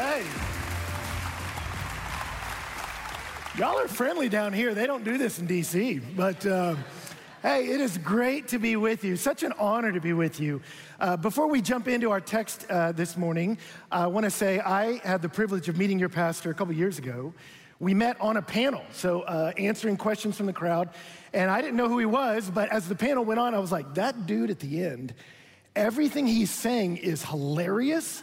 Hey. Y'all are friendly down here. They don't do this in DC. But uh, hey, it is great to be with you. Such an honor to be with you. Uh, before we jump into our text uh, this morning, I want to say I had the privilege of meeting your pastor a couple years ago. We met on a panel, so uh, answering questions from the crowd. And I didn't know who he was, but as the panel went on, I was like, that dude at the end, everything he's saying is hilarious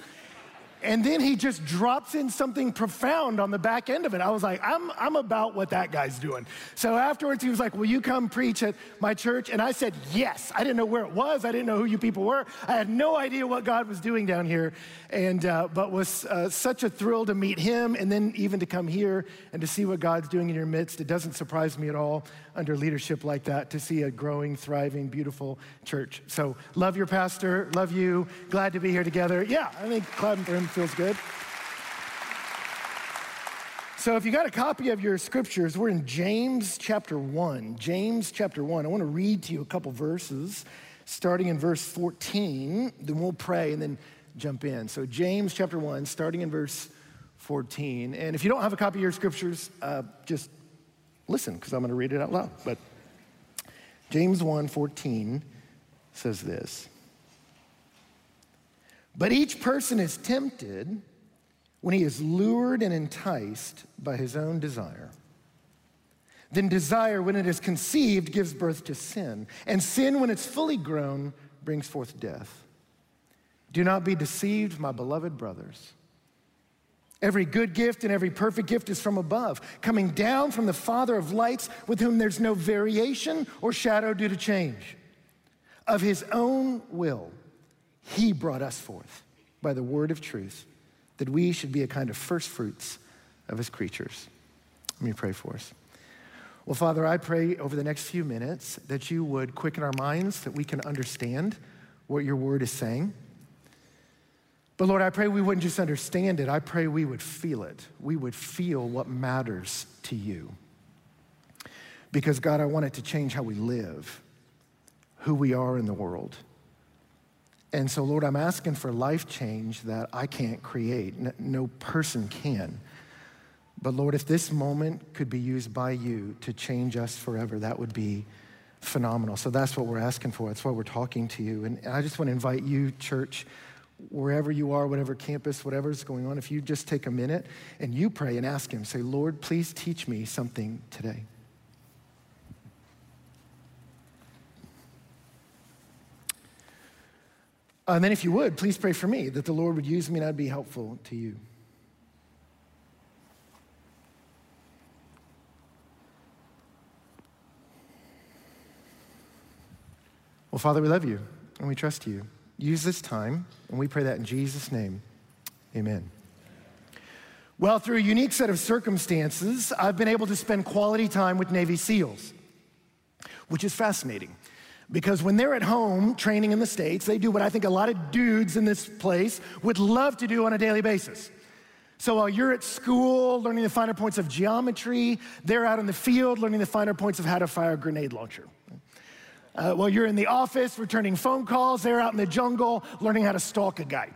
and then he just drops in something profound on the back end of it. I was like, I'm, I'm about what that guy's doing. So afterwards, he was like, Will you come preach at my church? And I said, Yes. I didn't know where it was. I didn't know who you people were. I had no idea what God was doing down here. And, uh, but was uh, such a thrill to meet him and then even to come here and to see what God's doing in your midst. It doesn't surprise me at all under leadership like that to see a growing, thriving, beautiful church. So love your pastor. Love you. Glad to be here together. Yeah, I think clapping for him feels good. So, if you got a copy of your scriptures, we're in James chapter 1. James chapter 1. I want to read to you a couple verses, starting in verse 14. Then we'll pray and then jump in. So, James chapter 1, starting in verse 14. And if you don't have a copy of your scriptures, uh, just listen because I'm going to read it out loud. But James 1 14 says this. But each person is tempted when he is lured and enticed by his own desire. Then desire, when it is conceived, gives birth to sin. And sin, when it's fully grown, brings forth death. Do not be deceived, my beloved brothers. Every good gift and every perfect gift is from above, coming down from the Father of lights, with whom there's no variation or shadow due to change. Of his own will, he brought us forth by the word of truth, that we should be a kind of first fruits of his creatures. Let me pray for us. Well, Father, I pray over the next few minutes that you would quicken our minds, that we can understand what your word is saying. But Lord, I pray we wouldn't just understand it, I pray we would feel it. We would feel what matters to you. Because, God, I want it to change how we live, who we are in the world. And so, Lord, I'm asking for life change that I can't create. No person can. But Lord, if this moment could be used by you to change us forever, that would be phenomenal. So that's what we're asking for. That's why we're talking to you. And I just want to invite you, church, wherever you are, whatever campus, whatever's going on, if you just take a minute and you pray and ask Him, say, Lord, please teach me something today. Uh, and then, if you would, please pray for me that the Lord would use me and I'd be helpful to you. Well, Father, we love you and we trust you. Use this time, and we pray that in Jesus' name. Amen. Well, through a unique set of circumstances, I've been able to spend quality time with Navy SEALs, which is fascinating. Because when they're at home training in the States, they do what I think a lot of dudes in this place would love to do on a daily basis. So while you're at school learning the finer points of geometry, they're out in the field learning the finer points of how to fire a grenade launcher. Uh, while you're in the office returning phone calls, they're out in the jungle learning how to stalk a guy.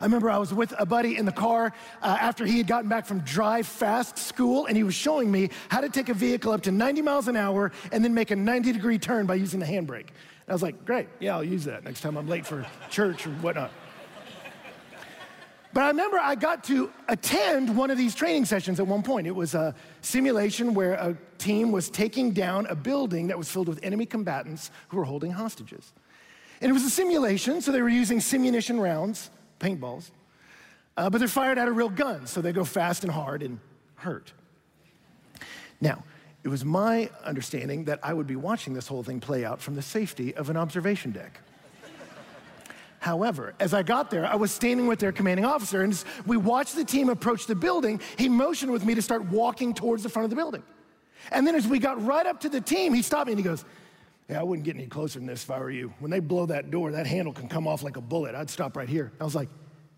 I remember I was with a buddy in the car uh, after he had gotten back from drive fast school, and he was showing me how to take a vehicle up to 90 miles an hour and then make a 90 degree turn by using the handbrake. And I was like, great, yeah, I'll use that next time I'm late for church or whatnot. But I remember I got to attend one of these training sessions at one point. It was a simulation where a team was taking down a building that was filled with enemy combatants who were holding hostages. And it was a simulation, so they were using simunition rounds paintballs, uh, but they're fired out of real guns, so they go fast and hard and hurt. Now, it was my understanding that I would be watching this whole thing play out from the safety of an observation deck. However, as I got there, I was standing with their commanding officer, and we watched the team approach the building. He motioned with me to start walking towards the front of the building. And then as we got right up to the team, he stopped me and he goes, yeah, I wouldn't get any closer than this if I were you. When they blow that door, that handle can come off like a bullet. I'd stop right here. I was like,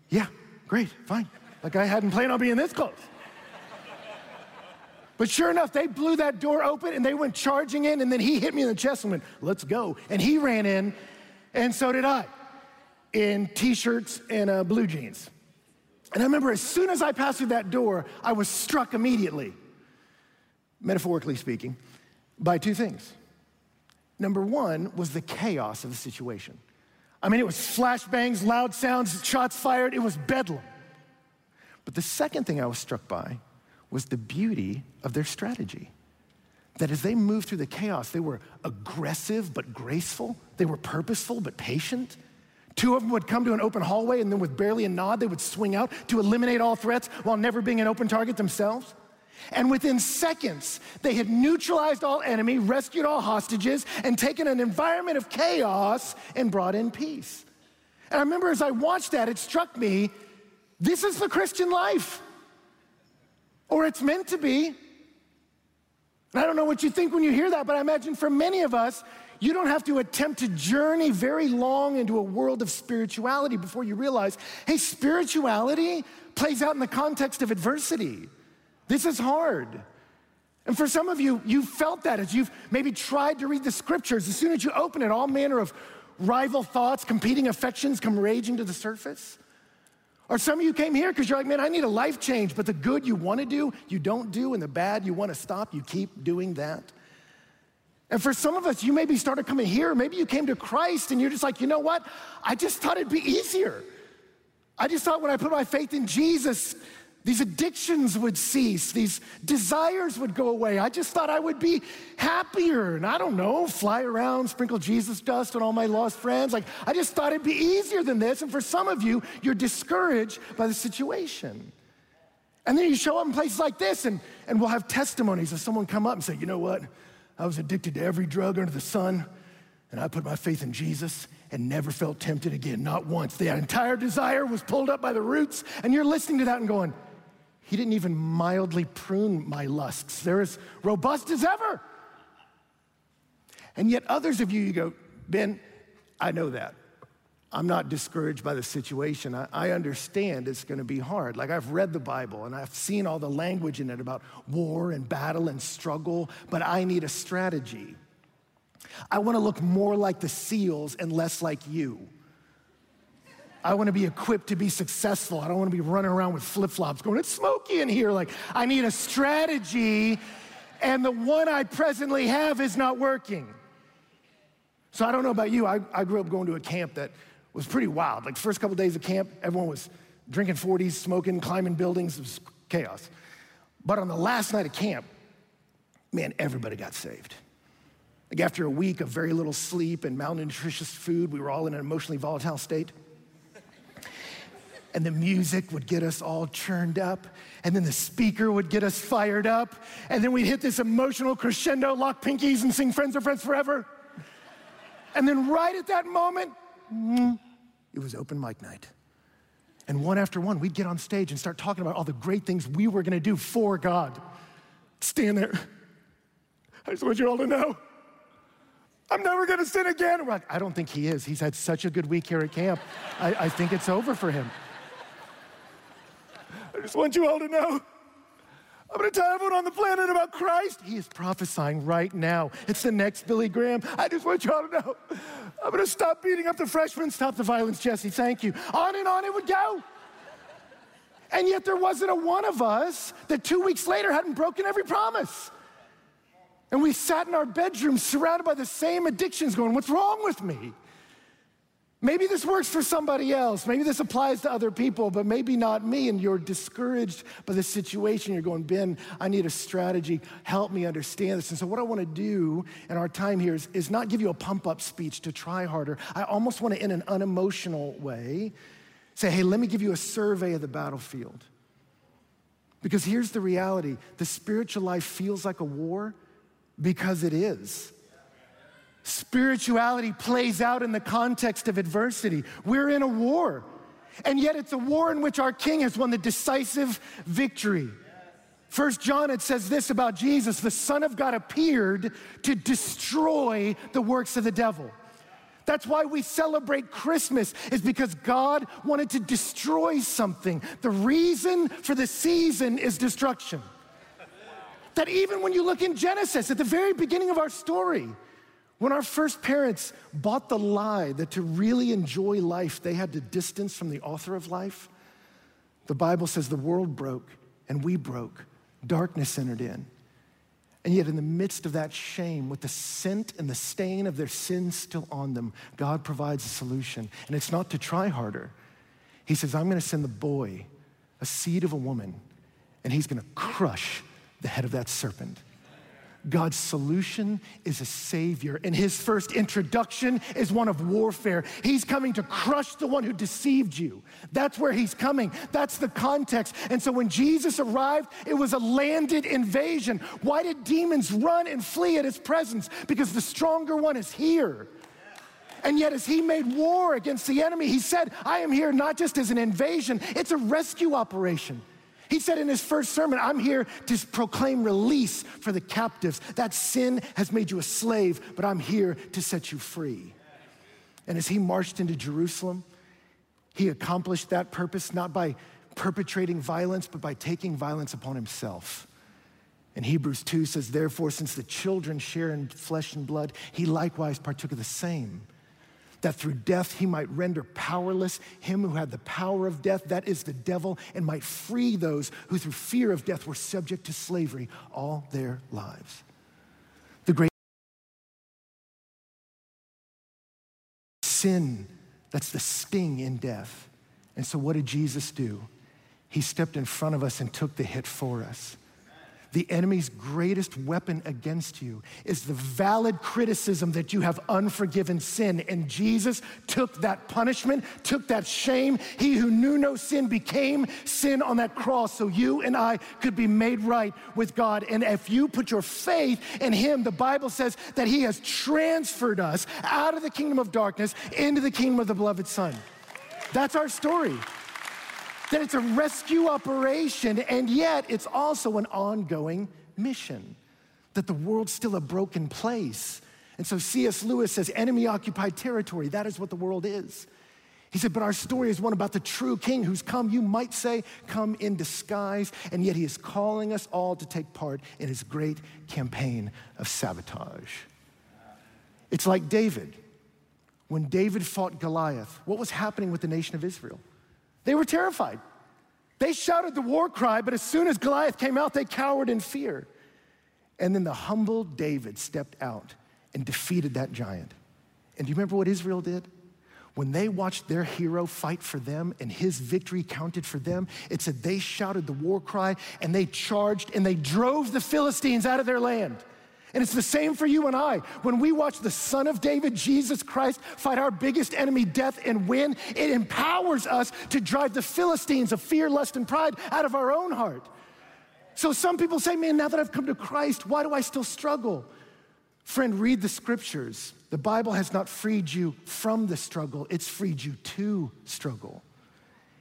yeah, great, fine. Like I hadn't planned on being this close. But sure enough, they blew that door open and they went charging in, and then he hit me in the chest and went, let's go. And he ran in, and so did I, in t shirts and uh, blue jeans. And I remember as soon as I passed through that door, I was struck immediately, metaphorically speaking, by two things. Number one was the chaos of the situation. I mean, it was flashbangs, loud sounds, shots fired, it was bedlam. But the second thing I was struck by was the beauty of their strategy. That as they moved through the chaos, they were aggressive but graceful, they were purposeful but patient. Two of them would come to an open hallway, and then with barely a nod, they would swing out to eliminate all threats while never being an open target themselves. And within seconds, they had neutralized all enemy, rescued all hostages, and taken an environment of chaos and brought in peace. And I remember as I watched that, it struck me this is the Christian life, or it's meant to be. And I don't know what you think when you hear that, but I imagine for many of us, you don't have to attempt to journey very long into a world of spirituality before you realize hey, spirituality plays out in the context of adversity. This is hard. And for some of you, you've felt that as you've maybe tried to read the scriptures. As soon as you open it, all manner of rival thoughts, competing affections come raging to the surface. Or some of you came here because you're like, man, I need a life change, but the good you want to do, you don't do, and the bad you want to stop, you keep doing that. And for some of us, you maybe started coming here, maybe you came to Christ and you're just like, you know what? I just thought it'd be easier. I just thought when I put my faith in Jesus, these addictions would cease, these desires would go away. I just thought I would be happier and I don't know, fly around, sprinkle Jesus dust on all my lost friends. Like, I just thought it'd be easier than this. And for some of you, you're discouraged by the situation. And then you show up in places like this, and, and we'll have testimonies of someone come up and say, you know what? I was addicted to every drug under the sun, and I put my faith in Jesus and never felt tempted again, not once. The entire desire was pulled up by the roots, and you're listening to that and going, He didn't even mildly prune my lusts. They're as robust as ever. And yet, others of you, you go, Ben, I know that. I'm not discouraged by the situation. I, I understand it's going to be hard. Like, I've read the Bible and I've seen all the language in it about war and battle and struggle, but I need a strategy. I want to look more like the SEALs and less like you. I want to be equipped to be successful. I don't want to be running around with flip flops going, it's smoky in here. Like, I need a strategy, and the one I presently have is not working. So I don't know about you. I, I grew up going to a camp that was pretty wild. Like, first couple days of camp, everyone was drinking 40s, smoking, climbing buildings. It was chaos. But on the last night of camp, man, everybody got saved. Like, after a week of very little sleep and malnutritious food, we were all in an emotionally volatile state. And the music would get us all churned up, and then the speaker would get us fired up, and then we'd hit this emotional crescendo, lock pinkies, and sing Friends Are Friends Forever. And then, right at that moment, it was open mic night. And one after one, we'd get on stage and start talking about all the great things we were gonna do for God. Stand there. I just want you all to know I'm never gonna sin again. We're like, I don't think he is. He's had such a good week here at camp. I, I think it's over for him. I just want you all to know I'm going to tell everyone on the planet about Christ. He is prophesying right now. It's the next Billy Graham. I just want you all to know. I'm going to stop beating up the freshmen, stop the violence, Jesse. Thank you. On and on it would go. And yet there wasn't a one of us that two weeks later hadn't broken every promise. And we sat in our bedrooms surrounded by the same addictions, going, What's wrong with me? Maybe this works for somebody else. Maybe this applies to other people, but maybe not me. And you're discouraged by the situation. You're going, Ben, I need a strategy. Help me understand this. And so, what I want to do in our time here is, is not give you a pump up speech to try harder. I almost want to, in an unemotional way, say, hey, let me give you a survey of the battlefield. Because here's the reality the spiritual life feels like a war because it is. Spirituality plays out in the context of adversity. We're in a war, and yet it's a war in which our King has won the decisive victory. First John, it says this about Jesus the Son of God appeared to destroy the works of the devil. That's why we celebrate Christmas, is because God wanted to destroy something. The reason for the season is destruction. That even when you look in Genesis, at the very beginning of our story, when our first parents bought the lie that to really enjoy life, they had to distance from the author of life, The Bible says the world broke and we broke, darkness entered in. And yet, in the midst of that shame, with the scent and the stain of their sins still on them, God provides a solution. And it's not to try harder. He says, I'm going to send the boy, a seed of a woman, and he's going to crush the head of that serpent. God's solution is a savior, and his first introduction is one of warfare. He's coming to crush the one who deceived you. That's where he's coming. That's the context. And so when Jesus arrived, it was a landed invasion. Why did demons run and flee at his presence? Because the stronger one is here. And yet, as he made war against the enemy, he said, I am here not just as an invasion, it's a rescue operation. He said in his first sermon, I'm here to proclaim release for the captives. That sin has made you a slave, but I'm here to set you free. And as he marched into Jerusalem, he accomplished that purpose not by perpetrating violence, but by taking violence upon himself. And Hebrews 2 says, Therefore, since the children share in flesh and blood, he likewise partook of the same that through death he might render powerless him who had the power of death, that is the devil, and might free those who through fear of death were subject to slavery all their lives. The great sin, that's the sting in death. And so, what did Jesus do? He stepped in front of us and took the hit for us. The enemy's greatest weapon against you is the valid criticism that you have unforgiven sin. And Jesus took that punishment, took that shame. He who knew no sin became sin on that cross so you and I could be made right with God. And if you put your faith in Him, the Bible says that He has transferred us out of the kingdom of darkness into the kingdom of the beloved Son. That's our story that it's a rescue operation, and yet it's also an ongoing mission, that the world's still a broken place. And so C.S. Lewis says, enemy occupied territory. That is what the world is. He said, but our story is one about the true king who's come, you might say, come in disguise, and yet he is calling us all to take part in his great campaign of sabotage. It's like David. When David fought Goliath, what was happening with the nation of Israel? They were terrified. They shouted the war cry, but as soon as Goliath came out, they cowered in fear. And then the humble David stepped out and defeated that giant. And do you remember what Israel did? When they watched their hero fight for them and his victory counted for them, it said they shouted the war cry and they charged and they drove the Philistines out of their land. And it's the same for you and I. When we watch the Son of David, Jesus Christ, fight our biggest enemy, death, and win, it empowers us to drive the Philistines of fear, lust, and pride out of our own heart. So some people say, man, now that I've come to Christ, why do I still struggle? Friend, read the scriptures. The Bible has not freed you from the struggle, it's freed you to struggle.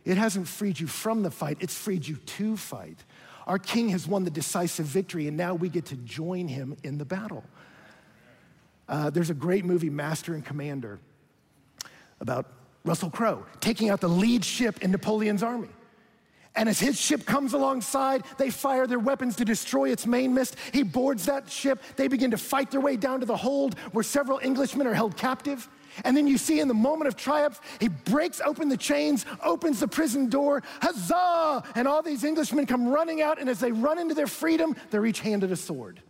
It hasn't freed you from the fight, it's freed you to fight. Our king has won the decisive victory, and now we get to join him in the battle. Uh, there's a great movie, Master and Commander, about Russell Crowe taking out the lead ship in Napoleon's army. And as his ship comes alongside, they fire their weapons to destroy its main mainmast. He boards that ship. They begin to fight their way down to the hold where several Englishmen are held captive. And then you see in the moment of triumph, he breaks open the chains, opens the prison door, huzzah! And all these Englishmen come running out, and as they run into their freedom, they're each handed a sword.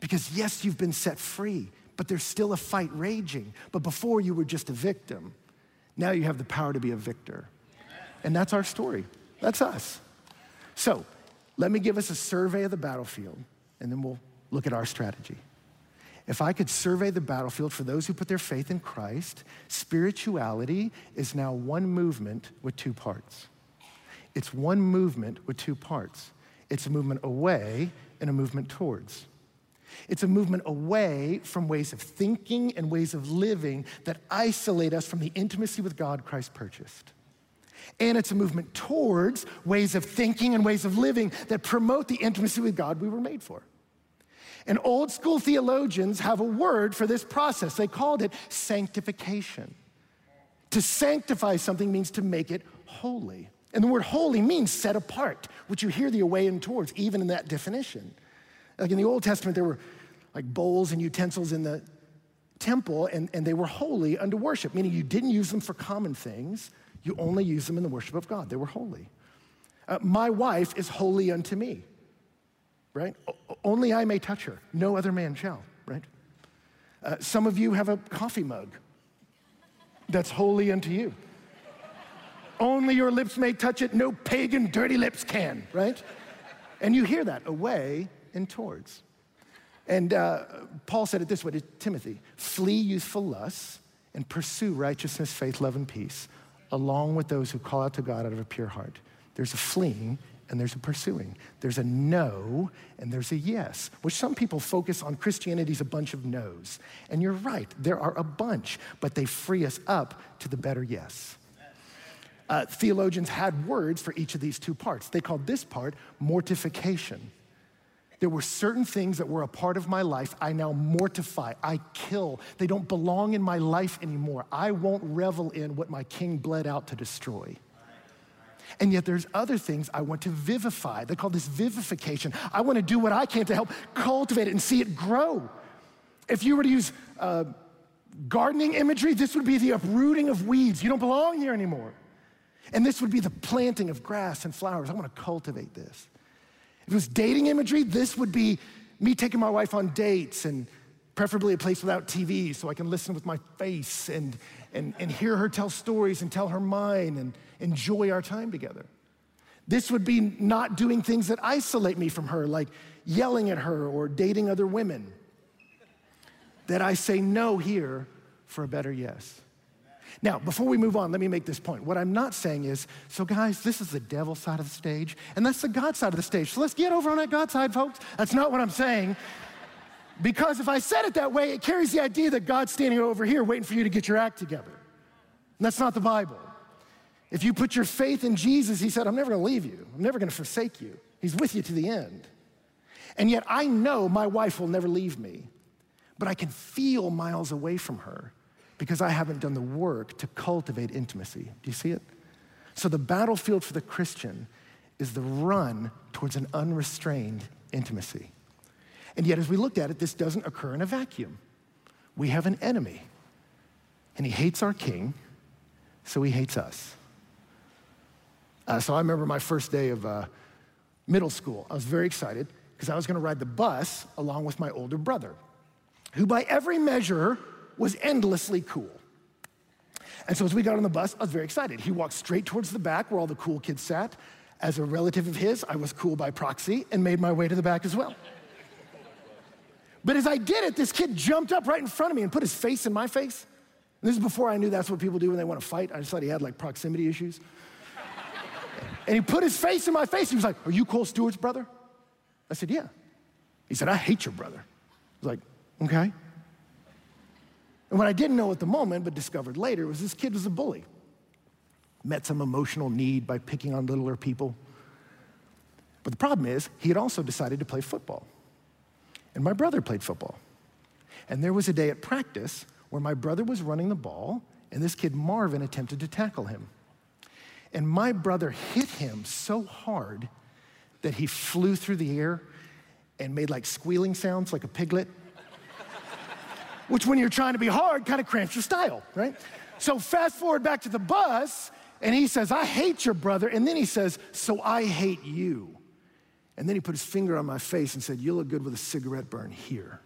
Because yes, you've been set free, but there's still a fight raging. But before you were just a victim, now you have the power to be a victor. And that's our story. That's us. So let me give us a survey of the battlefield, and then we'll look at our strategy. If I could survey the battlefield for those who put their faith in Christ, spirituality is now one movement with two parts. It's one movement with two parts. It's a movement away and a movement towards. It's a movement away from ways of thinking and ways of living that isolate us from the intimacy with God Christ purchased. And it's a movement towards ways of thinking and ways of living that promote the intimacy with God we were made for. And old school theologians have a word for this process. They called it sanctification. To sanctify something means to make it holy. And the word holy means set apart, which you hear the away and towards, even in that definition. Like in the Old Testament, there were like bowls and utensils in the temple, and, and they were holy unto worship, meaning you didn't use them for common things, you only used them in the worship of God. They were holy. Uh, my wife is holy unto me, right? Only I may touch her, no other man shall, right? Uh, some of you have a coffee mug that's holy unto you. Only your lips may touch it, no pagan dirty lips can, right? And you hear that away and towards. And uh, Paul said it this way to Timothy flee youthful lusts and pursue righteousness, faith, love, and peace, along with those who call out to God out of a pure heart. There's a fleeing and there's a pursuing. There's a no and there's a yes, which some people focus on Christianity's a bunch of no's. And you're right, there are a bunch, but they free us up to the better yes. Uh, theologians had words for each of these two parts. They called this part mortification. There were certain things that were a part of my life I now mortify, I kill. They don't belong in my life anymore. I won't revel in what my king bled out to destroy. And yet there's other things I want to vivify. They call this vivification. I want to do what I can to help cultivate it and see it grow. If you were to use uh, gardening imagery, this would be the uprooting of weeds. You don't belong here anymore. And this would be the planting of grass and flowers. I want to cultivate this. If it was dating imagery, this would be me taking my wife on dates and preferably a place without TV so I can listen with my face and, and, and hear her tell stories and tell her mine and enjoy our time together. This would be not doing things that isolate me from her, like yelling at her or dating other women. That I say no here for a better yes. Now, before we move on, let me make this point. What I'm not saying is, so guys, this is the devil side of the stage, and that's the God side of the stage. So let's get over on that God side, folks. That's not what I'm saying. Because if I said it that way, it carries the idea that God's standing over here waiting for you to get your act together. And that's not the Bible. If you put your faith in Jesus, He said, I'm never gonna leave you, I'm never gonna forsake you. He's with you to the end. And yet I know my wife will never leave me, but I can feel miles away from her because I haven't done the work to cultivate intimacy. Do you see it? So the battlefield for the Christian is the run towards an unrestrained intimacy. And yet, as we looked at it, this doesn't occur in a vacuum. We have an enemy, and he hates our king, so he hates us. Uh, so I remember my first day of uh, middle school. I was very excited because I was going to ride the bus along with my older brother, who, by every measure, was endlessly cool. And so as we got on the bus, I was very excited. He walked straight towards the back where all the cool kids sat. As a relative of his, I was cool by proxy and made my way to the back as well. But as I did it, this kid jumped up right in front of me and put his face in my face. And this is before I knew that's what people do when they want to fight. I just thought he had like proximity issues. and he put his face in my face. He was like, Are you Cole Stuart's brother? I said, Yeah. He said, I hate your brother. I was like, Okay. And what I didn't know at the moment, but discovered later, was this kid was a bully. Met some emotional need by picking on littler people. But the problem is, he had also decided to play football. And my brother played football. And there was a day at practice where my brother was running the ball, and this kid, Marvin, attempted to tackle him. And my brother hit him so hard that he flew through the air and made like squealing sounds like a piglet which when you're trying to be hard kind of cramps your style, right? So fast forward back to the bus, and he says, I hate your brother. And then he says, So I hate you. And then he put his finger on my face and said, You look good with a cigarette burn here.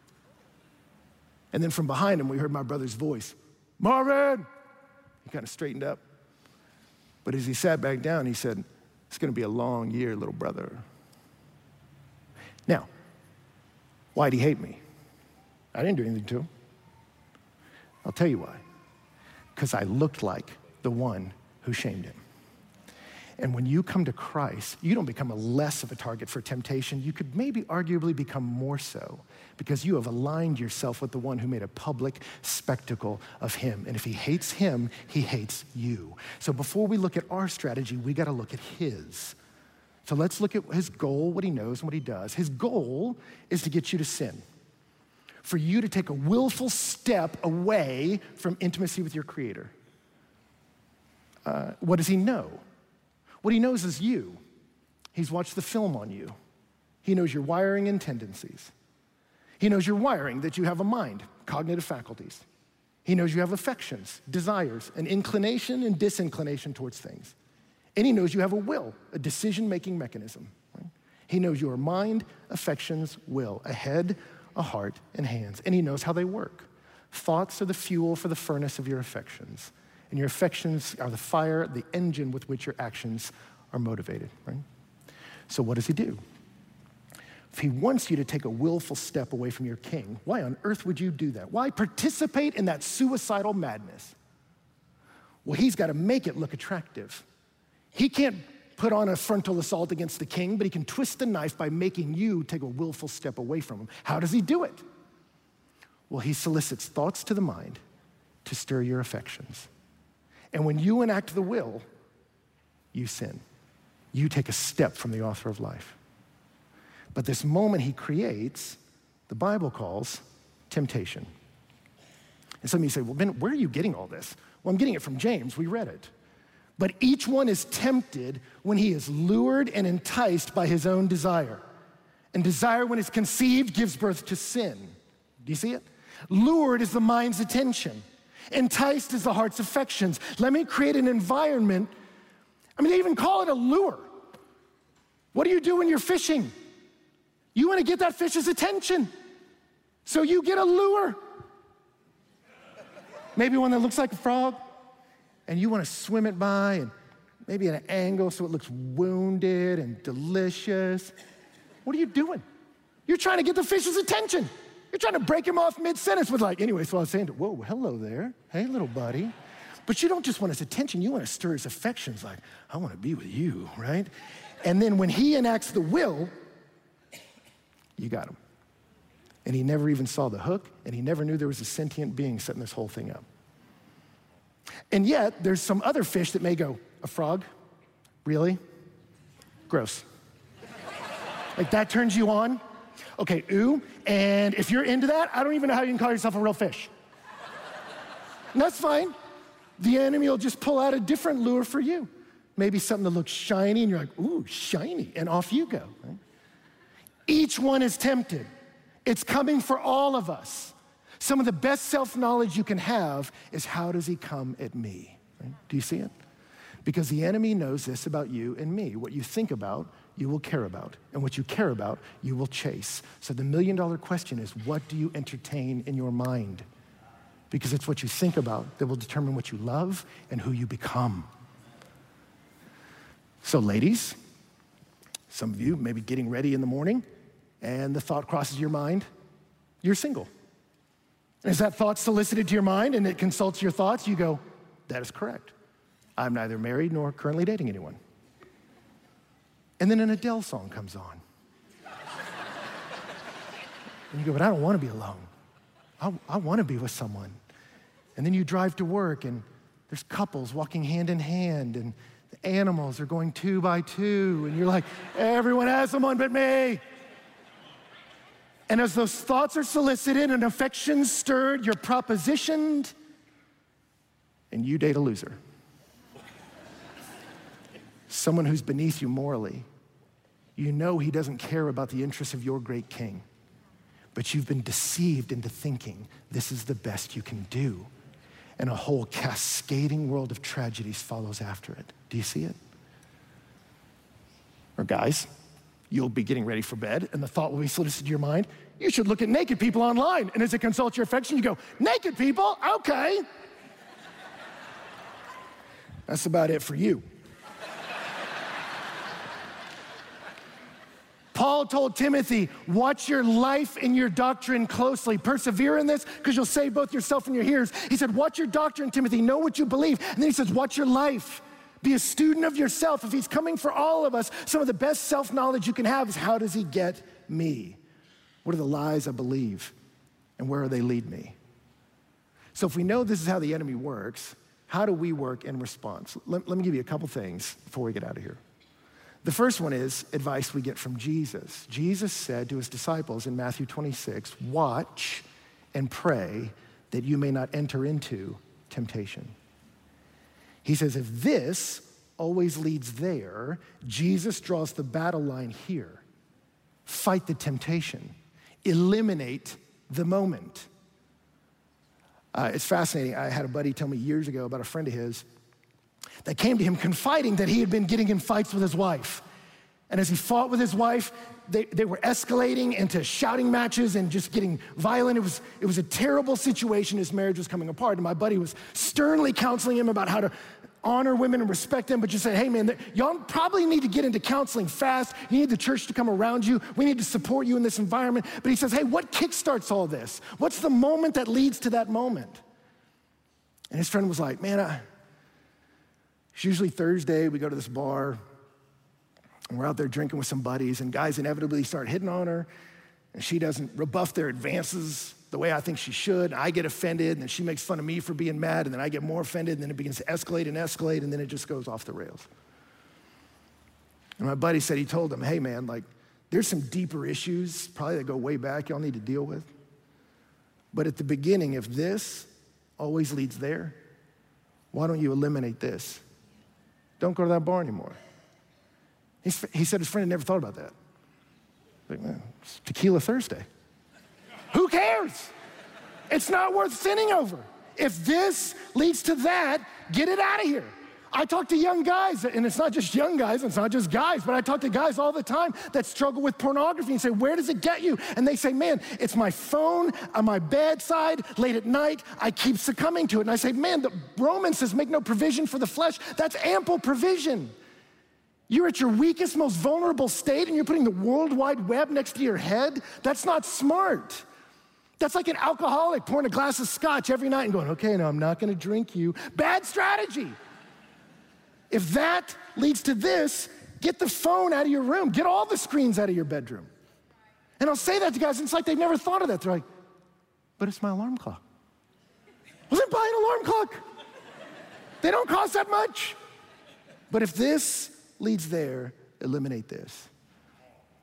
And then from behind him, we heard my brother's voice Marvin! He kind of straightened up. But as he sat back down, he said, It's going to be a long year, little brother. Now, why'd he hate me? I didn't do anything to him. I'll tell you why. Because I looked like the one who shamed him. And when you come to Christ, you don't become a less of a target for temptation. You could maybe arguably become more so because you have aligned yourself with the one who made a public spectacle of him. And if he hates him, he hates you. So before we look at our strategy, we got to look at his. So let's look at his goal, what he knows, and what he does. His goal is to get you to sin for you to take a willful step away from intimacy with your Creator. Uh, what does He know? What He knows is you. He's watched the film on you, He knows your wiring and tendencies. He knows your wiring, that you have a mind, cognitive faculties. He knows you have affections, desires, an inclination and disinclination towards things. And he knows you have a will, a decision making mechanism. Right? He knows your mind, affections, will, a head, a heart, and hands. And he knows how they work. Thoughts are the fuel for the furnace of your affections. And your affections are the fire, the engine with which your actions are motivated, right? So, what does he do? If he wants you to take a willful step away from your king, why on earth would you do that? Why participate in that suicidal madness? Well, he's got to make it look attractive. He can't put on a frontal assault against the king, but he can twist the knife by making you take a willful step away from him. How does he do it? Well, he solicits thoughts to the mind to stir your affections. And when you enact the will, you sin. You take a step from the author of life. But this moment he creates, the Bible calls temptation. And some of you say, well, Ben, where are you getting all this? Well, I'm getting it from James. We read it. But each one is tempted when he is lured and enticed by his own desire. And desire, when it's conceived, gives birth to sin. Do you see it? Lured is the mind's attention. Enticed is the heart's affections. Let me create an environment. I mean, they even call it a lure. What do you do when you're fishing? You want to get that fish's attention. So you get a lure. Maybe one that looks like a frog, and you want to swim it by, and maybe at an angle so it looks wounded and delicious. What are you doing? You're trying to get the fish's attention. You're trying to break him off mid sentence with, like, anyway, so I was saying, whoa, hello there. Hey, little buddy. But you don't just want his attention, you want to stir his affections, like, I want to be with you, right? And then when he enacts the will, you got him. And he never even saw the hook, and he never knew there was a sentient being setting this whole thing up. And yet, there's some other fish that may go, a frog? Really? Gross. like that turns you on? Okay, ooh. And if you're into that, I don't even know how you can call yourself a real fish. And that's fine. The enemy will just pull out a different lure for you. Maybe something that looks shiny, and you're like, ooh, shiny, and off you go. Each one is tempted. It's coming for all of us. Some of the best self knowledge you can have is how does he come at me? Do you see it? Because the enemy knows this about you and me. What you think about, you will care about. And what you care about, you will chase. So the million dollar question is what do you entertain in your mind? Because it's what you think about that will determine what you love and who you become. So, ladies, some of you may be getting ready in the morning and the thought crosses your mind, you're single. As that thought solicited to your mind and it consults your thoughts, you go, that is correct. I'm neither married nor currently dating anyone. And then an Adele song comes on. and you go, but I don't want to be alone. I, I want to be with someone. And then you drive to work and there's couples walking hand in hand and the animals are going two by two. And you're like, everyone has someone but me. And as those thoughts are solicited and affections stirred, you're propositioned and you date a loser. Someone who's beneath you morally. You know he doesn't care about the interests of your great king, but you've been deceived into thinking this is the best you can do. And a whole cascading world of tragedies follows after it. Do you see it? Or, guys, you'll be getting ready for bed, and the thought will be solicited to your mind you should look at naked people online. And as it consults your affection, you go, Naked people? Okay. That's about it for you. Paul told Timothy, watch your life and your doctrine closely. Persevere in this because you'll save both yourself and your hearers. He said, watch your doctrine, Timothy. Know what you believe. And then he says, watch your life. Be a student of yourself. If he's coming for all of us, some of the best self knowledge you can have is how does he get me? What are the lies I believe? And where do they lead me? So, if we know this is how the enemy works, how do we work in response? Let, let me give you a couple things before we get out of here. The first one is advice we get from Jesus. Jesus said to his disciples in Matthew 26, Watch and pray that you may not enter into temptation. He says, if this always leads there, Jesus draws the battle line here. Fight the temptation, eliminate the moment. Uh, it's fascinating. I had a buddy tell me years ago about a friend of his that came to him confiding that he had been getting in fights with his wife. And as he fought with his wife, they, they were escalating into shouting matches and just getting violent. It was, it was a terrible situation. His marriage was coming apart. And my buddy was sternly counseling him about how to honor women and respect them, but just said, hey man, y'all probably need to get into counseling fast. You need the church to come around you. We need to support you in this environment. But he says, hey, what kickstarts all this? What's the moment that leads to that moment? And his friend was like, man, I, it's usually Thursday. We go to this bar and we're out there drinking with some buddies, and guys inevitably start hitting on her, and she doesn't rebuff their advances the way I think she should. I get offended, and then she makes fun of me for being mad, and then I get more offended, and then it begins to escalate and escalate, and then it just goes off the rails. And my buddy said he told him, hey man, like, there's some deeper issues, probably that go way back, y'all need to deal with. But at the beginning, if this always leads there, why don't you eliminate this? Don't go to that bar anymore. He's, he said his friend had never thought about that. Like, man, Tequila Thursday. Who cares? It's not worth sinning over. If this leads to that, get it out of here. I talk to young guys, and it's not just young guys, it's not just guys, but I talk to guys all the time that struggle with pornography and say, Where does it get you? And they say, Man, it's my phone on my bedside late at night. I keep succumbing to it. And I say, Man, the Romans says, Make no provision for the flesh. That's ample provision. You're at your weakest, most vulnerable state, and you're putting the World Wide Web next to your head? That's not smart. That's like an alcoholic pouring a glass of scotch every night and going, okay, no, I'm not gonna drink you. Bad strategy. If that leads to this, get the phone out of your room, get all the screens out of your bedroom. And I'll say that to guys, and it's like they've never thought of that. They're like, but it's my alarm clock. Well, then buy an alarm clock. They don't cost that much. But if this leads there, eliminate this.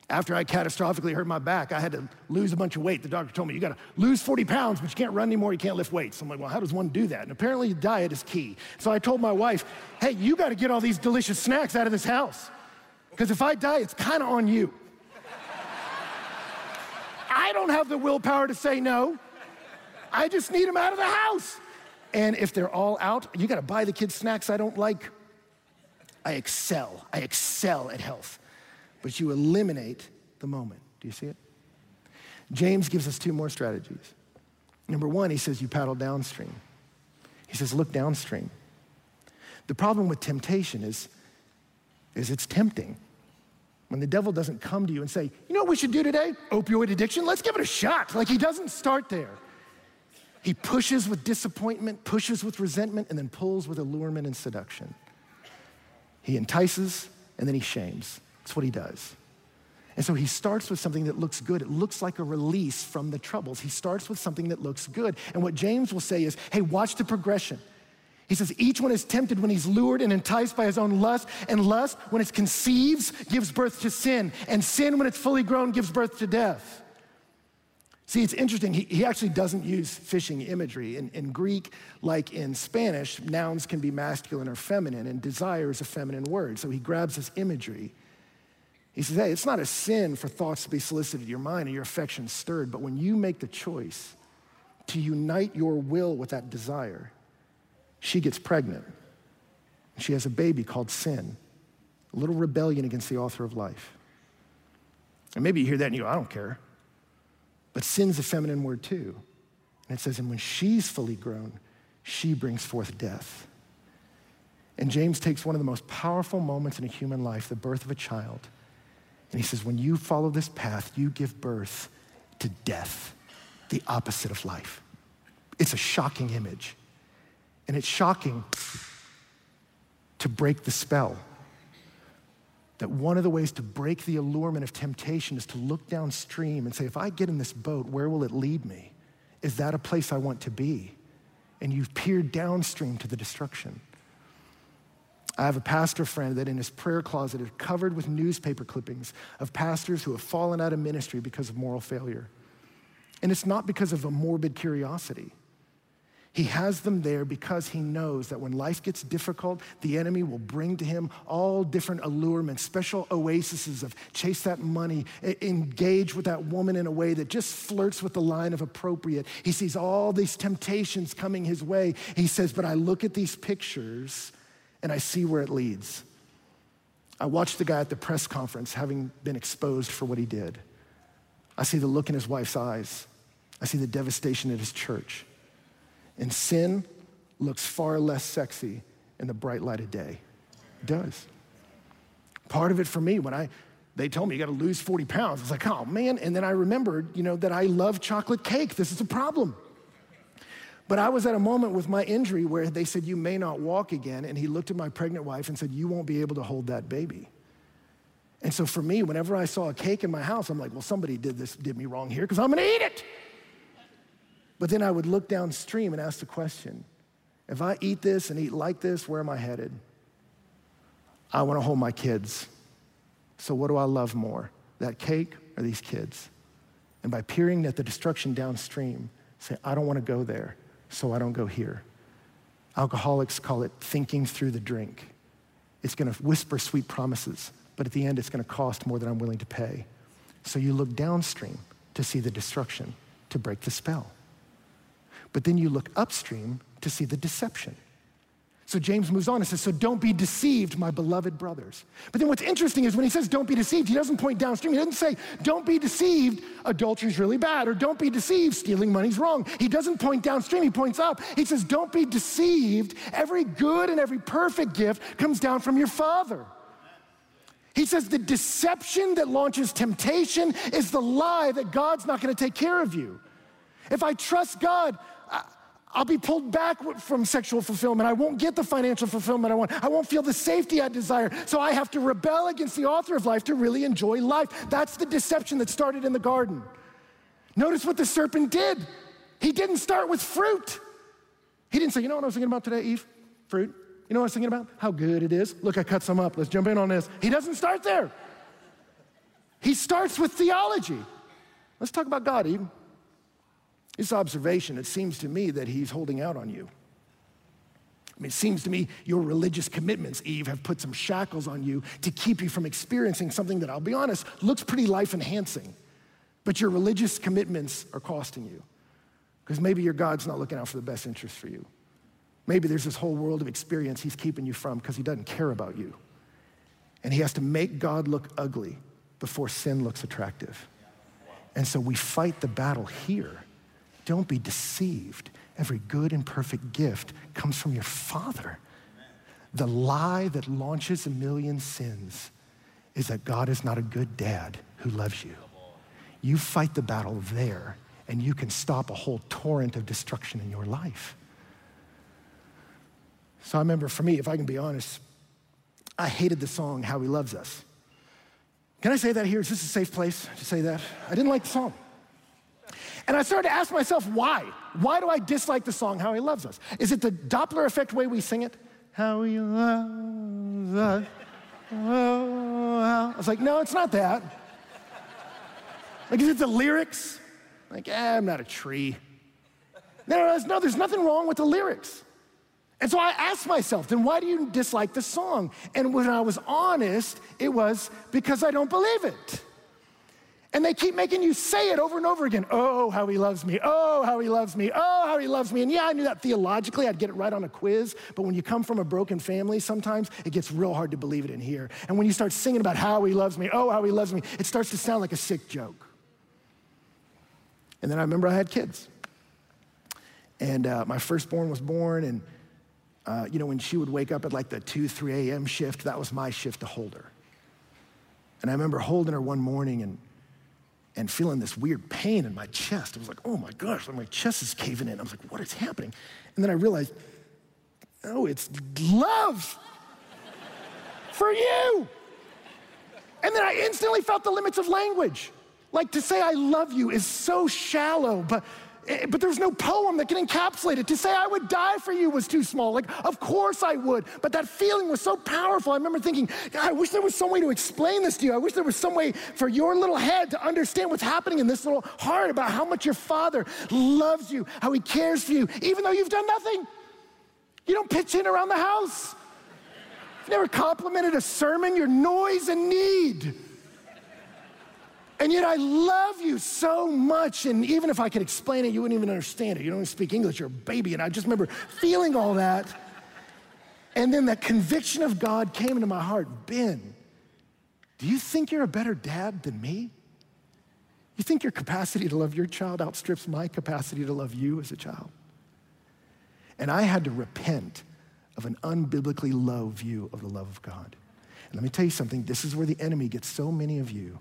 After I catastrophically hurt my back, I had to lose a bunch of weight. The doctor told me, you gotta lose 40 pounds, but you can't run anymore, you can't lift weights. I'm like, well, how does one do that? And apparently, diet is key. So I told my wife, hey, you gotta get all these delicious snacks out of this house. Because if I die, it's kinda on you. I don't have the willpower to say no. I just need them out of the house. And if they're all out, you gotta buy the kids snacks I don't like. I excel. I excel at health but you eliminate the moment. Do you see it? James gives us two more strategies. Number one, he says you paddle downstream. He says, look downstream. The problem with temptation is, is it's tempting. When the devil doesn't come to you and say, you know what we should do today? Opioid addiction, let's give it a shot. Like he doesn't start there. He pushes with disappointment, pushes with resentment, and then pulls with allurement and seduction. He entices and then he shames. That's what he does. And so he starts with something that looks good. It looks like a release from the troubles. He starts with something that looks good. And what James will say is hey, watch the progression. He says, each one is tempted when he's lured and enticed by his own lust, and lust, when it conceives, gives birth to sin, and sin, when it's fully grown, gives birth to death. See, it's interesting. He, he actually doesn't use fishing imagery. In, in Greek, like in Spanish, nouns can be masculine or feminine, and desire is a feminine word. So he grabs this imagery he says, hey, it's not a sin for thoughts to be solicited to your mind and your affections stirred, but when you make the choice to unite your will with that desire, she gets pregnant. She has a baby called sin, a little rebellion against the author of life. And maybe you hear that and you go, I don't care. But sin's a feminine word too. And it says, and when she's fully grown, she brings forth death. And James takes one of the most powerful moments in a human life, the birth of a child, and he says, when you follow this path, you give birth to death, the opposite of life. It's a shocking image. And it's shocking to break the spell. That one of the ways to break the allurement of temptation is to look downstream and say, if I get in this boat, where will it lead me? Is that a place I want to be? And you've peered downstream to the destruction. I have a pastor friend that in his prayer closet is covered with newspaper clippings of pastors who have fallen out of ministry because of moral failure. And it's not because of a morbid curiosity. He has them there because he knows that when life gets difficult, the enemy will bring to him all different allurements, special oases of chase that money, engage with that woman in a way that just flirts with the line of appropriate. He sees all these temptations coming his way. He says, But I look at these pictures and I see where it leads. I watch the guy at the press conference having been exposed for what he did. I see the look in his wife's eyes. I see the devastation at his church. And sin looks far less sexy in the bright light of day. It does. Part of it for me, when I they told me you got to lose 40 pounds. I was like, oh man. And then I remembered, you know, that I love chocolate cake. This is a problem. But I was at a moment with my injury where they said, You may not walk again. And he looked at my pregnant wife and said, You won't be able to hold that baby. And so for me, whenever I saw a cake in my house, I'm like, Well, somebody did this, did me wrong here because I'm going to eat it. But then I would look downstream and ask the question if I eat this and eat like this, where am I headed? I want to hold my kids. So what do I love more, that cake or these kids? And by peering at the destruction downstream, say, I don't want to go there so I don't go here. Alcoholics call it thinking through the drink. It's going to whisper sweet promises, but at the end, it's going to cost more than I'm willing to pay. So you look downstream to see the destruction, to break the spell. But then you look upstream to see the deception. So James moves on and says, So don't be deceived, my beloved brothers. But then what's interesting is when he says don't be deceived, he doesn't point downstream. He doesn't say, Don't be deceived, adultery's really bad, or don't be deceived, stealing money's wrong. He doesn't point downstream, he points up. He says, Don't be deceived. Every good and every perfect gift comes down from your Father. He says the deception that launches temptation is the lie that God's not going to take care of you. If I trust God, I'll be pulled back from sexual fulfillment. I won't get the financial fulfillment I want. I won't feel the safety I desire. So I have to rebel against the author of life to really enjoy life. That's the deception that started in the garden. Notice what the serpent did. He didn't start with fruit. He didn't say, You know what I was thinking about today, Eve? Fruit. You know what I was thinking about? How good it is. Look, I cut some up. Let's jump in on this. He doesn't start there. He starts with theology. Let's talk about God, Eve. This observation, it seems to me that he's holding out on you. I mean, it seems to me your religious commitments, Eve, have put some shackles on you to keep you from experiencing something that, I'll be honest, looks pretty life enhancing. But your religious commitments are costing you. Because maybe your God's not looking out for the best interest for you. Maybe there's this whole world of experience he's keeping you from because he doesn't care about you. And he has to make God look ugly before sin looks attractive. And so we fight the battle here don't be deceived. Every good and perfect gift comes from your Father. The lie that launches a million sins is that God is not a good dad who loves you. You fight the battle there, and you can stop a whole torrent of destruction in your life. So I remember for me, if I can be honest, I hated the song How He Loves Us. Can I say that here? Is this a safe place to say that? I didn't like the song. And I started to ask myself, why? Why do I dislike the song How He Loves Us? Is it the Doppler effect way we sing it? How He loves us. I was like, no, it's not that. Like, is it the lyrics? Like, eh, I'm not a tree. No, no, no, there's nothing wrong with the lyrics. And so I asked myself, then why do you dislike the song? And when I was honest, it was because I don't believe it. And they keep making you say it over and over again. Oh, how he loves me. Oh, how he loves me. Oh, how he loves me. And yeah, I knew that theologically. I'd get it right on a quiz. But when you come from a broken family, sometimes it gets real hard to believe it in here. And when you start singing about how he loves me, oh, how he loves me, it starts to sound like a sick joke. And then I remember I had kids. And uh, my firstborn was born. And, uh, you know, when she would wake up at like the 2, 3 a.m. shift, that was my shift to hold her. And I remember holding her one morning and and feeling this weird pain in my chest. I was like, oh my gosh, my chest is caving in. I was like, what is happening? And then I realized, oh, it's love for you. And then I instantly felt the limits of language. Like to say I love you is so shallow, but Eh, but there's no poem that can encapsulate it. To say I would die for you was too small. Like, of course I would. But that feeling was so powerful. I remember thinking, I wish there was some way to explain this to you. I wish there was some way for your little head to understand what's happening in this little heart about how much your father loves you, how he cares for you, even though you've done nothing. You don't pitch in around the house. You've never complimented a sermon, your noise and need. And yet I love you so much. And even if I could explain it, you wouldn't even understand it. You don't speak English, you're a baby. And I just remember feeling all that. And then that conviction of God came into my heart Ben, do you think you're a better dad than me? You think your capacity to love your child outstrips my capacity to love you as a child? And I had to repent of an unbiblically low view of the love of God. And let me tell you something this is where the enemy gets so many of you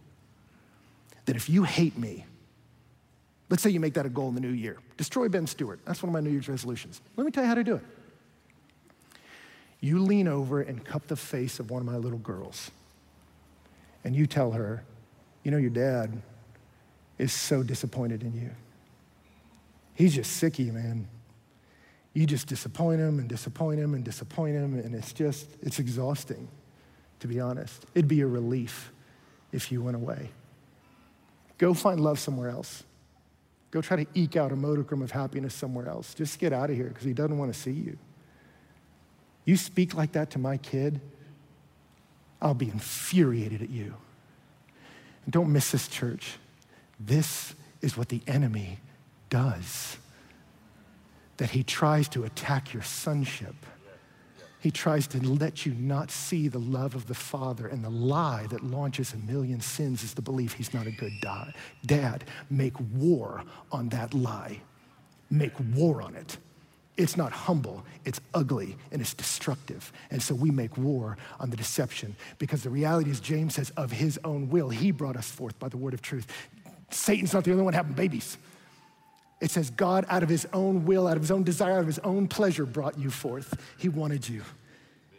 that if you hate me, let's say you make that a goal in the new year destroy Ben Stuart. That's one of my New Year's resolutions. Let me tell you how to do it. You lean over and cup the face of one of my little girls, and you tell her, You know, your dad is so disappointed in you. He's just sick of you, man. You just disappoint him and disappoint him and disappoint him, and it's just, it's exhausting, to be honest. It'd be a relief if you went away. Go find love somewhere else. Go try to eke out a modicum of happiness somewhere else. Just get out of here because he doesn't want to see you. You speak like that to my kid, I'll be infuriated at you. And don't miss this, church. This is what the enemy does. That he tries to attack your sonship. He tries to let you not see the love of the Father. And the lie that launches a million sins is the belief he's not a good dad. Make war on that lie. Make war on it. It's not humble, it's ugly, and it's destructive. And so we make war on the deception because the reality is, James says, of his own will, he brought us forth by the word of truth. Satan's not the only one having babies. It says, God, out of his own will, out of his own desire, out of his own pleasure, brought you forth. He wanted you.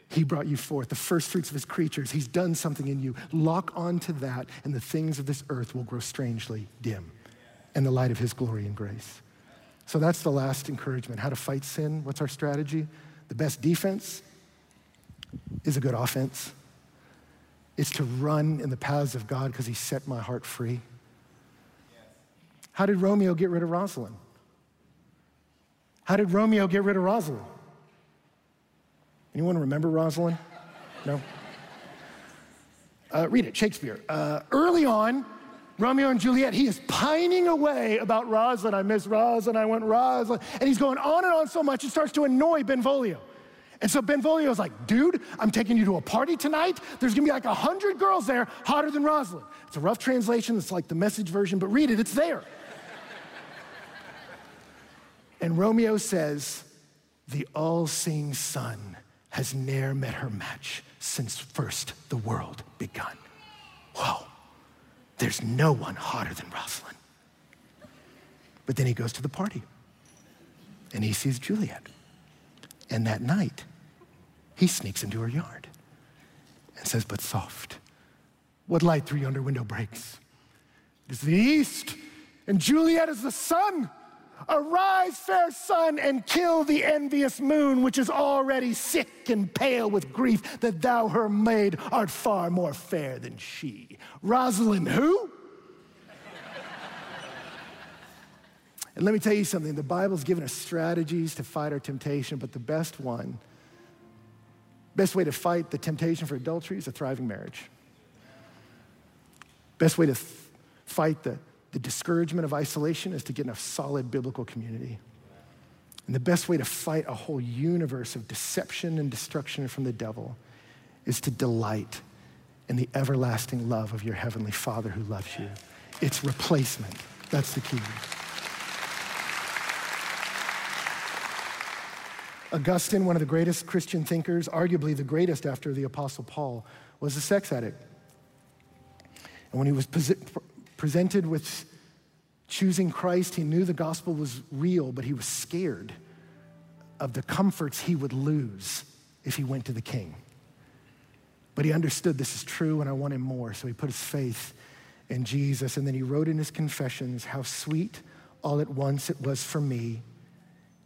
He brought you forth, the first fruits of his creatures. He's done something in you. Lock onto that, and the things of this earth will grow strangely dim in the light of his glory and grace. So that's the last encouragement how to fight sin. What's our strategy? The best defense is a good offense. It's to run in the paths of God because he set my heart free. How did Romeo get rid of Rosalind? How did Romeo get rid of Rosalind? Anyone remember Rosalind? No? Uh, read it, Shakespeare. Uh, early on, Romeo and Juliet, he is pining away about Rosalind. I miss Rosalind, I want Rosalind. And he's going on and on so much, it starts to annoy Benvolio. And so Benvolio is like, dude, I'm taking you to a party tonight. There's gonna be like a hundred girls there hotter than Rosalind. It's a rough translation, it's like the message version, but read it, it's there. And Romeo says, the all-seeing sun has ne'er met her match since first the world begun. Whoa. There's no one hotter than Rosalind. But then he goes to the party and he sees Juliet. And that night, he sneaks into her yard and says, But soft, what light through yonder window breaks? It is the east, and Juliet is the sun. Arise, fair sun, and kill the envious moon, which is already sick and pale with grief, that thou, her maid, art far more fair than she. Rosalind, who? and let me tell you something the Bible's given us strategies to fight our temptation, but the best one, best way to fight the temptation for adultery is a thriving marriage. Best way to th- fight the the discouragement of isolation is to get in a solid biblical community. And the best way to fight a whole universe of deception and destruction from the devil is to delight in the everlasting love of your heavenly Father who loves you. It's replacement. That's the key. Augustine, one of the greatest Christian thinkers, arguably the greatest after the Apostle Paul, was a sex addict. And when he was presented with choosing Christ, he knew the gospel was real, but he was scared of the comforts he would lose if he went to the king. But he understood this is true and I want him more, so he put his faith in Jesus. And then he wrote in his confessions how sweet all at once it was for me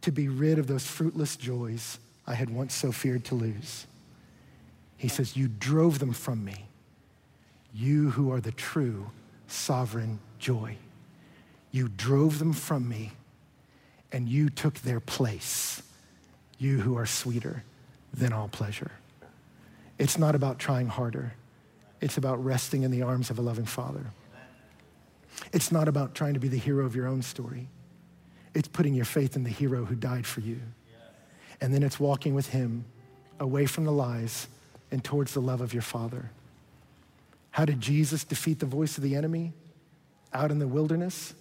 to be rid of those fruitless joys I had once so feared to lose. He says, You drove them from me, you who are the true sovereign joy. You drove them from me, and you took their place, you who are sweeter than all pleasure. It's not about trying harder, it's about resting in the arms of a loving Father. It's not about trying to be the hero of your own story. It's putting your faith in the hero who died for you. And then it's walking with him away from the lies and towards the love of your Father. How did Jesus defeat the voice of the enemy? Out in the wilderness,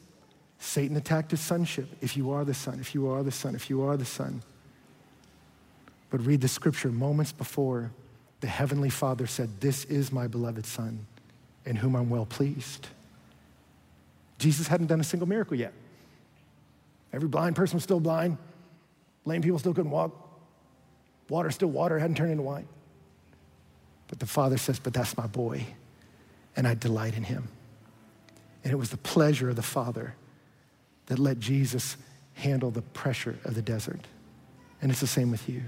Satan attacked his sonship. If you are the Son, if you are the Son, if you are the Son. But read the scripture moments before the Heavenly Father said, This is my beloved Son, in whom I'm well pleased. Jesus hadn't done a single miracle yet. Every blind person was still blind, lame people still couldn't walk, water still water, hadn't turned into wine. But the Father says, But that's my boy, and I delight in him. And it was the pleasure of the Father that let Jesus handle the pressure of the desert. And it's the same with you.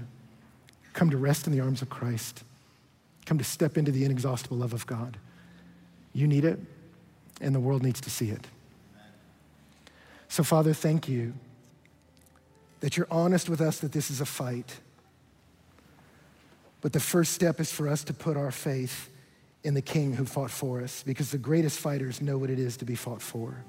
Come to rest in the arms of Christ. Come to step into the inexhaustible love of God. You need it, and the world needs to see it. So, Father, thank you that you're honest with us that this is a fight. But the first step is for us to put our faith in the King who fought for us, because the greatest fighters know what it is to be fought for.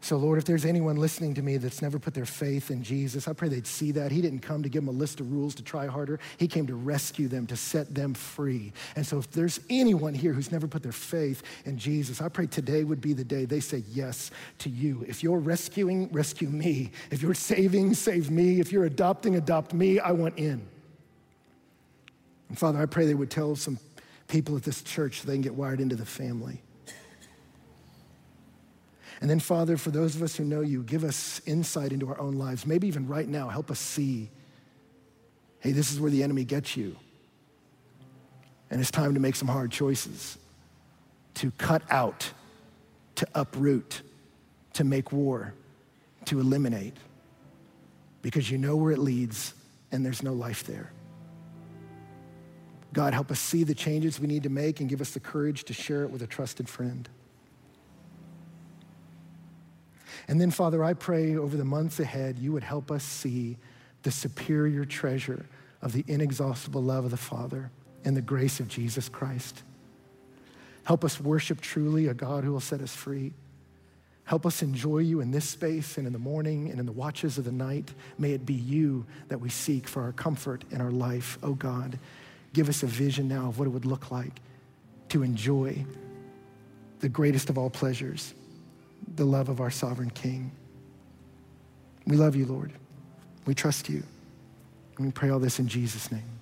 So, Lord, if there's anyone listening to me that's never put their faith in Jesus, I pray they'd see that. He didn't come to give them a list of rules to try harder, He came to rescue them, to set them free. And so, if there's anyone here who's never put their faith in Jesus, I pray today would be the day they say yes to you. If you're rescuing, rescue me. If you're saving, save me. If you're adopting, adopt me. I want in. And Father, I pray they would tell some people at this church so they can get wired into the family. And then, Father, for those of us who know you, give us insight into our own lives. Maybe even right now, help us see hey, this is where the enemy gets you. And it's time to make some hard choices to cut out, to uproot, to make war, to eliminate, because you know where it leads and there's no life there. God, help us see the changes we need to make and give us the courage to share it with a trusted friend. And then, Father, I pray over the months ahead, you would help us see the superior treasure of the inexhaustible love of the Father and the grace of Jesus Christ. Help us worship truly a God who will set us free. Help us enjoy you in this space and in the morning and in the watches of the night. May it be you that we seek for our comfort in our life, oh God. Give us a vision now of what it would look like to enjoy the greatest of all pleasures the love of our sovereign King. We love you, Lord. We trust you. And we pray all this in Jesus' name.